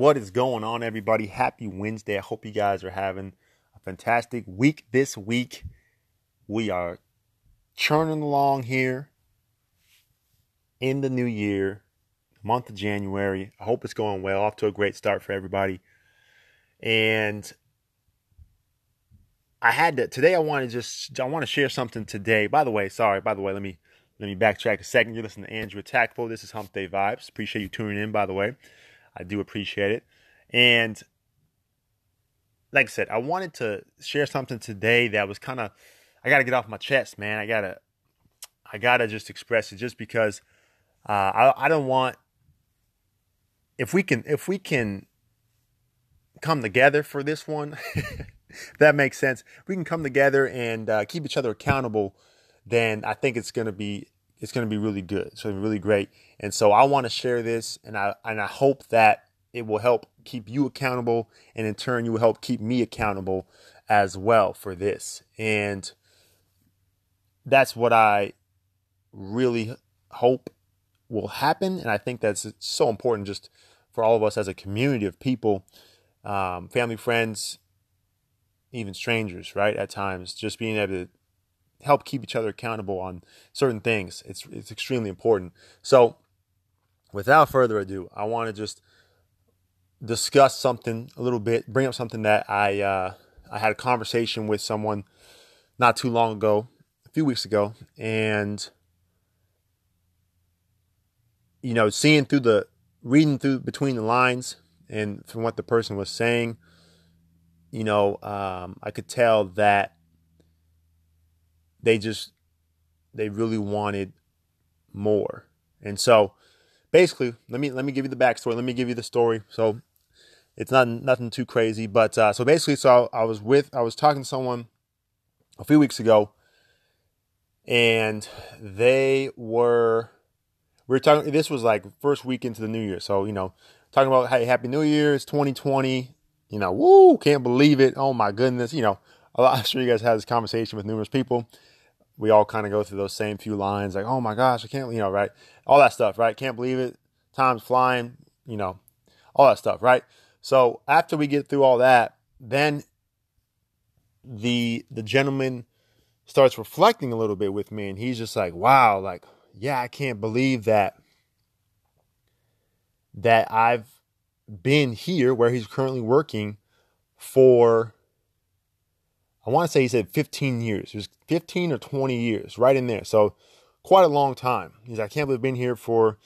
What is going on, everybody? Happy Wednesday. I hope you guys are having a fantastic week this week. We are churning along here in the new year, month of January. I hope it's going well. Off to a great start for everybody. And I had to today I want to just I want to share something today. By the way, sorry, by the way, let me let me backtrack a second. You're listening to Andrew Atakpo. This is Hump Day Vibes. Appreciate you tuning in, by the way. I do appreciate it. And like I said, I wanted to share something today that was kind of I got to get off my chest, man. I gotta I gotta just express it, just because uh, I I don't want if we can if we can come together for this one. that makes sense. If we can come together and uh, keep each other accountable, then I think it's gonna be it's gonna be really good. Be really great. And so I want to share this, and I and I hope that it will help keep you accountable, and in turn, you will help keep me accountable as well for this. And that's what I really hope will happen, and I think that's so important just for all of us as a community of people, um, family, friends, even strangers, right? At times, just being able to help keep each other accountable on certain things. It's it's extremely important. So without further ado, I want to just discuss something a little bit, bring up something that I uh, I had a conversation with someone not too long ago, a few weeks ago, and you know, seeing through the reading through between the lines and from what the person was saying, you know, um, I could tell that they just they really wanted more, and so basically, let me let me give you the backstory. Let me give you the story. So it's not nothing too crazy, but uh, so basically, so I, I was with I was talking to someone a few weeks ago, and they were we were talking. This was like first week into the new year, so you know, talking about hey, happy New Year, it's 2020. You know, woo, can't believe it. Oh my goodness. You know, I'm sure you guys had this conversation with numerous people. We all kind of go through those same few lines, like, oh my gosh, I can't, you know, right? All that stuff, right? Can't believe it. Time's flying, you know, all that stuff, right? So after we get through all that, then the the gentleman starts reflecting a little bit with me, and he's just like, wow, like, yeah, I can't believe that that I've been here where he's currently working for I want to say he said 15 years. It was 15 or 20 years, right in there. So quite a long time. He's like, I can't believe I've been here for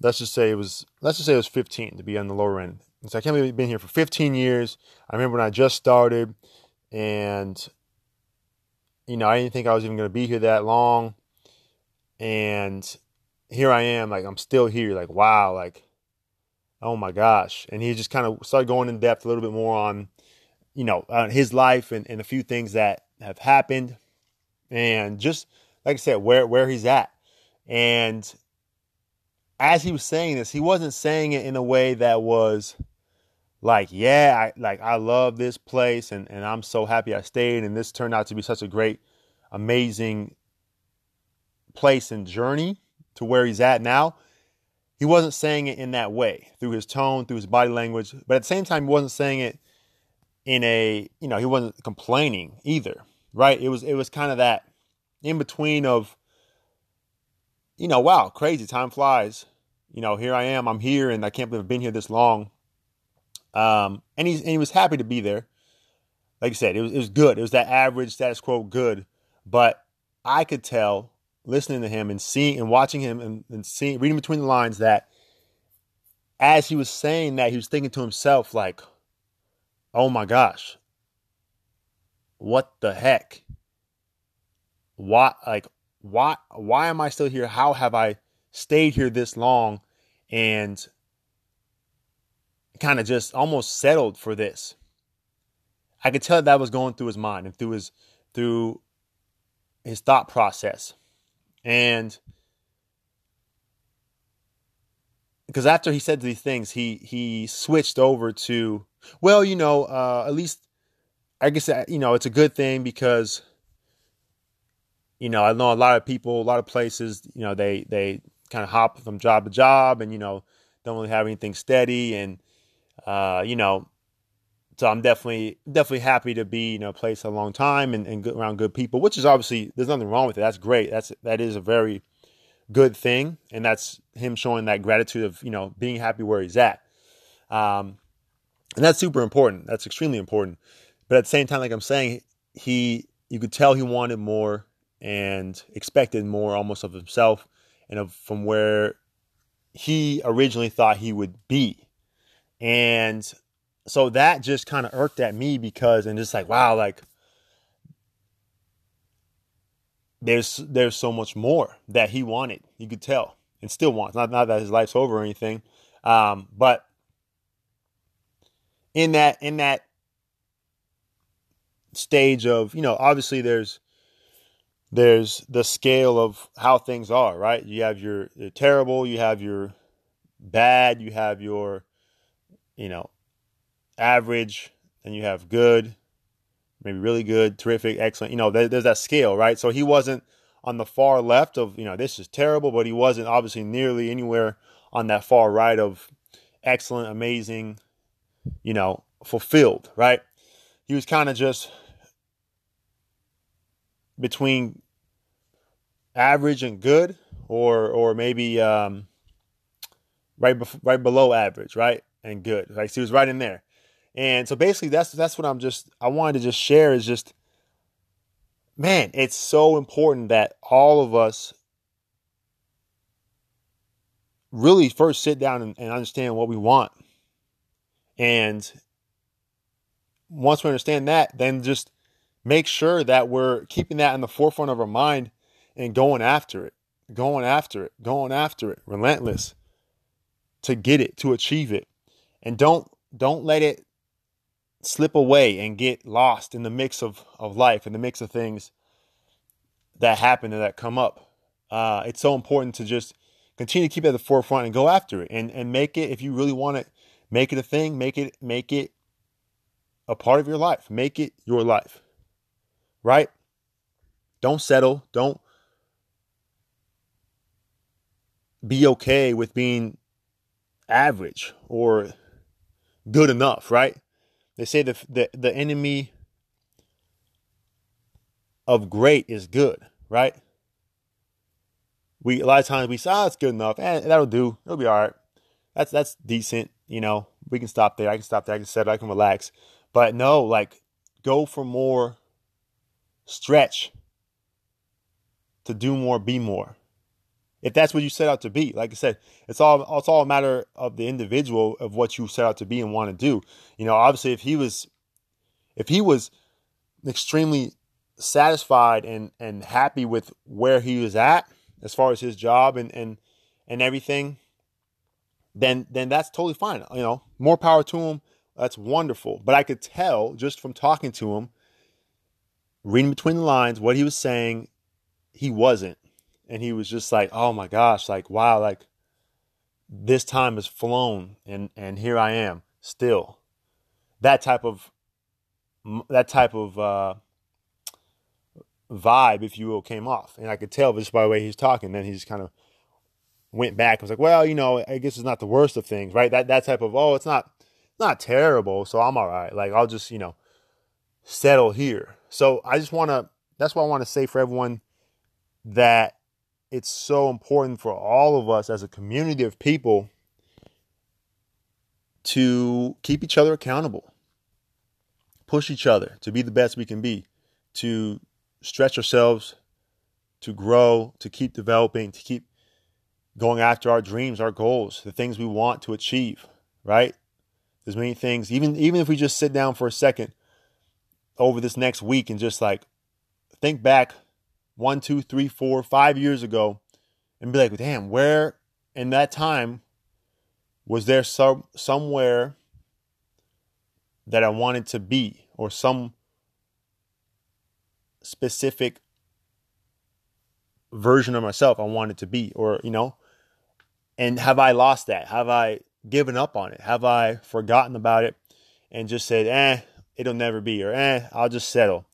let's just say it was let's just say it was 15 to be on the lower end. So I can't believe I've been here for 15 years. I remember when I just started and you know, I didn't think I was even going to be here that long. And here I am, like I'm still here, like wow, like oh my gosh. And he just kind of started going in depth a little bit more on, you know, uh, his life and, and a few things that have happened. And just like I said, where where he's at. And as he was saying this, he wasn't saying it in a way that was like, yeah, I like I love this place and, and I'm so happy I stayed and this turned out to be such a great, amazing place and journey to where he's at now he wasn't saying it in that way through his tone, through his body language, but at the same time, he wasn't saying it in a, you know, he wasn't complaining either, right? It was, it was kind of that in between of, you know, wow, crazy, time flies. You know, here I am, I'm here, and I can't believe I've been here this long. Um, and he's and he was happy to be there. Like I said, it was it was good. It was that average status quo good, but I could tell listening to him and seeing and watching him and, and seeing reading between the lines that as he was saying that he was thinking to himself like oh my gosh. What the heck? Why like why why am i still here? How have i stayed here this long and kind of just almost settled for this? I could tell that was going through his mind and through his through his thought process. And because after he said these things, he he switched over to, well, you know, uh, at least I guess uh, you know it's a good thing because you know I know a lot of people, a lot of places, you know, they they kind of hop from job to job, and you know don't really have anything steady, and Uh, you know, so I'm definitely definitely happy to be in a place a long time and, and around good people, which is obviously there's nothing wrong with it. That's great. That's that is a very good thing, and that's him showing that gratitude of you know being happy where he's at. Um, and that's super important. That's extremely important. But at the same time, like I'm saying, he you could tell he wanted more and expected more almost of himself and of from where he originally thought he would be. And so that just kind of irked at me because and just like wow like there's there's so much more that he wanted you could tell and still wants not not that his life's over or anything um, but in that in that stage of you know obviously there's there's the scale of how things are right you have your terrible you have your bad you have your you know average, then you have good, maybe really good, terrific, excellent. You know, there, there's that scale, right? So he wasn't on the far left of, you know, this is terrible, but he wasn't obviously nearly anywhere on that far right of excellent, amazing, you know, fulfilled, right? He was kind of just between average and good or or maybe um, right bef- right below average, right? And good. Like so he was right in there. And so basically that's that's what I'm just I wanted to just share is just man, it's so important that all of us really first sit down and, and understand what we want. And once we understand that, then just make sure that we're keeping that in the forefront of our mind and going after it, going after it, going after it, relentless to get it, to achieve it. And don't don't let it slip away and get lost in the mix of, of life and the mix of things that happen and that come up. Uh, it's so important to just continue to keep it at the forefront and go after it and, and make it, if you really want it, make it a thing, make it, make it a part of your life, make it your life, right? Don't settle. Don't be okay with being average or good enough, right? They say the the, the enemy of great is good, right? We a lot of times we say, oh, it's good enough, and eh, that'll do. It'll be all right. That's that's decent, you know. We can stop there. I can stop there. I can settle. I can relax. But no, like go for more. Stretch. To do more, be more if that's what you set out to be. Like I said, it's all it's all a matter of the individual of what you set out to be and want to do. You know, obviously if he was if he was extremely satisfied and and happy with where he was at as far as his job and and and everything, then then that's totally fine. You know, more power to him. That's wonderful. But I could tell just from talking to him, reading between the lines, what he was saying, he wasn't and he was just like, "Oh my gosh, like wow, like this time has flown and and here I am still." That type of that type of uh, vibe, if you will, came off, and I could tell just by the way he's talking. Then he's kind of went back. I was like, "Well, you know, I guess it's not the worst of things, right?" That that type of, "Oh, it's not not terrible, so I'm all right." Like I'll just you know settle here. So I just want to. That's what I want to say for everyone that it's so important for all of us as a community of people to keep each other accountable, push each other to be the best we can be, to stretch ourselves, to grow, to keep developing, to keep going after our dreams, our goals, the things we want to achieve, right? There's many things, even even if we just sit down for a second over this next week and just like think back one, two, three, four, five years ago and be like, damn, where in that time was there some somewhere that I wanted to be or some specific version of myself I wanted to be or you know and have I lost that have I given up on it have I forgotten about it and just said eh it'll never be or eh I'll just settle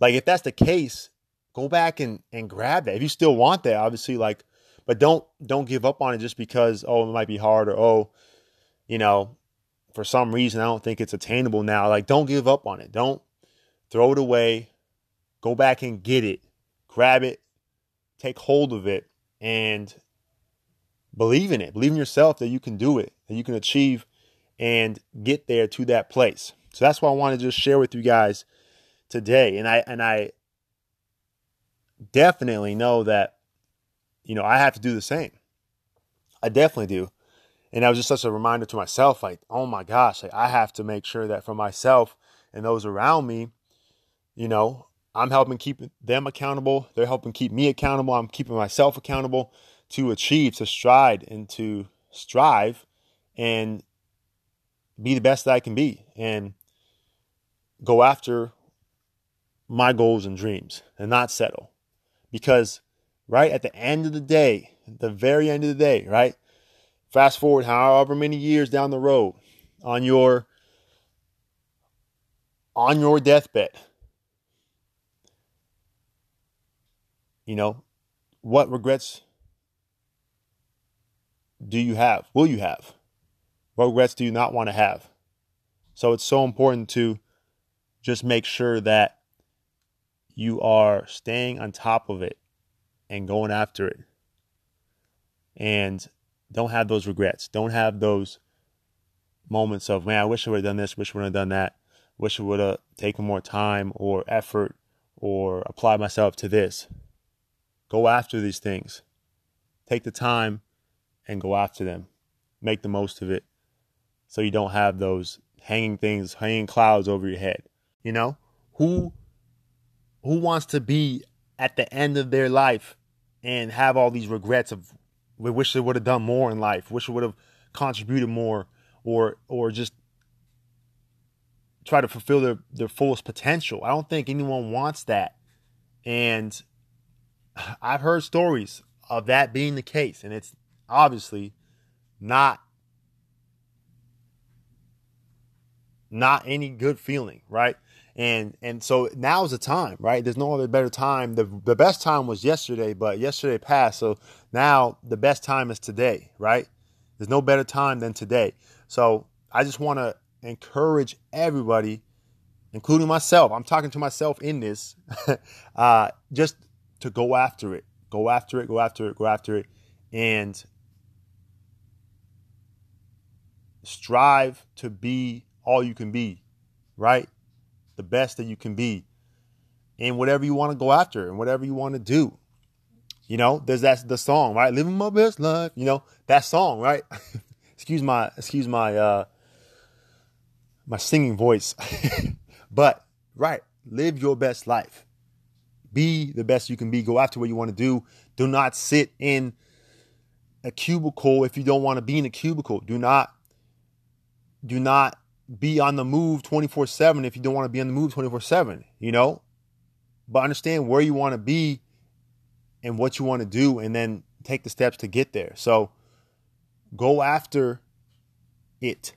like if that's the case go back and and grab that if you still want that obviously like but don't don't give up on it just because oh it might be hard or oh you know for some reason I don't think it's attainable now. Like don't give up on it. Don't throw it away. Go back and get it. Grab it. Take hold of it and believe in it. Believe in yourself that you can do it, that you can achieve and get there to that place. So that's what I want to just share with you guys today. And I and I definitely know that you know I have to do the same. I definitely do. And that was just such a reminder to myself, like, oh my gosh, like I have to make sure that for myself and those around me, you know, I'm helping keep them accountable. They're helping keep me accountable. I'm keeping myself accountable to achieve, to stride, and to strive and be the best that I can be and go after my goals and dreams and not settle. Because, right at the end of the day, the very end of the day, right? Fast forward however many years down the road on your on your deathbed. You know, what regrets do you have? Will you have? What regrets do you not want to have? So it's so important to just make sure that you are staying on top of it and going after it. And don't have those regrets. Don't have those moments of, man, I wish I would have done this, wish I would have done that, wish I would have taken more time or effort or applied myself to this. Go after these things. Take the time and go after them. Make the most of it so you don't have those hanging things, hanging clouds over your head. You know, who who wants to be at the end of their life and have all these regrets of we wish they would have done more in life, wish they would have contributed more or or just try to fulfill their, their fullest potential. I don't think anyone wants that. And I've heard stories of that being the case, and it's obviously not not any good feeling, right? And and so now is the time, right? There's no other better time. The the best time was yesterday, but yesterday passed. So now the best time is today, right? There's no better time than today. So I just want to encourage everybody, including myself. I'm talking to myself in this, uh, just to go after it. Go after it, go after it, go after it. And strive to be all you can be, right? The best that you can be in whatever you want to go after and whatever you want to do. You know, there's that the song, right? Living my best life. You know, that song, right? excuse my excuse my uh my singing voice. but right, live your best life. Be the best you can be. Go after what you want to do. Do not sit in a cubicle if you don't want to be in a cubicle. Do not do not be on the move 24 7 if you don't want to be on the move 24 7, you know? But understand where you want to be and what you want to do and then take the steps to get there. So go after it,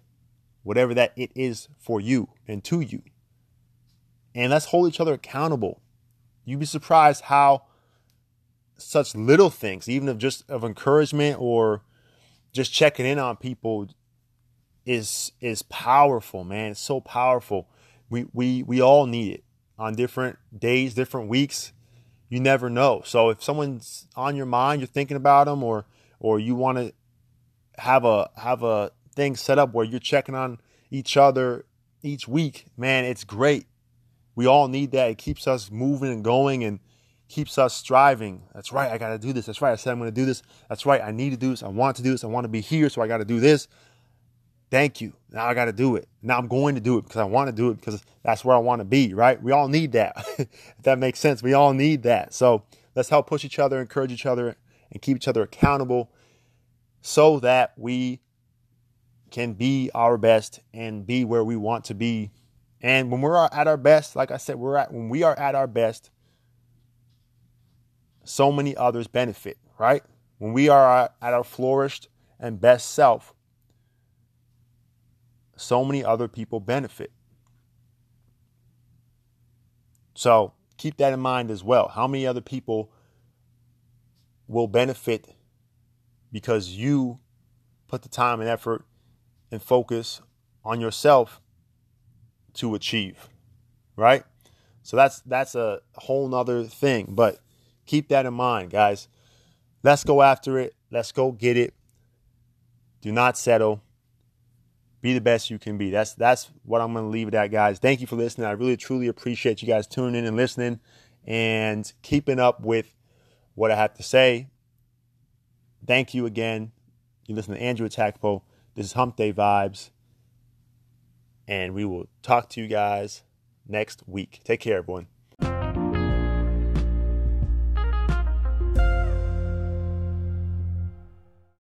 whatever that it is for you and to you. And let's hold each other accountable. You'd be surprised how such little things, even of just of encouragement or just checking in on people, is is powerful, man. It's so powerful. We we we all need it on different days, different weeks. You never know. So if someone's on your mind, you're thinking about them, or or you want to have a have a thing set up where you're checking on each other each week, man, it's great. We all need that. It keeps us moving and going and keeps us striving. That's right. I got to do this. That's right. I said I'm going to do this. That's right. I need to do this. I want to do this. I want to be here. So I got to do this. Thank you. Now I got to do it. Now I'm going to do it because I want to do it because that's where I want to be, right? We all need that. if that makes sense. We all need that. So let's help push each other, encourage each other, and keep each other accountable so that we can be our best and be where we want to be. And when we're at our best, like I said, we're at when we are at our best, so many others benefit, right? When we are at our flourished and best self, so many other people benefit. So keep that in mind as well. How many other people will benefit because you put the time and effort and focus on yourself to achieve, right? So that's that's a whole nother thing. But keep that in mind, guys. Let's go after it. Let's go get it. Do not settle. Be the best you can be. That's that's what I'm gonna leave it at, guys. Thank you for listening. I really truly appreciate you guys tuning in and listening and keeping up with what I have to say. Thank you again. You listen to Andrew Atakpo. This is Hump Day Vibes. And we will talk to you guys next week. Take care, everyone.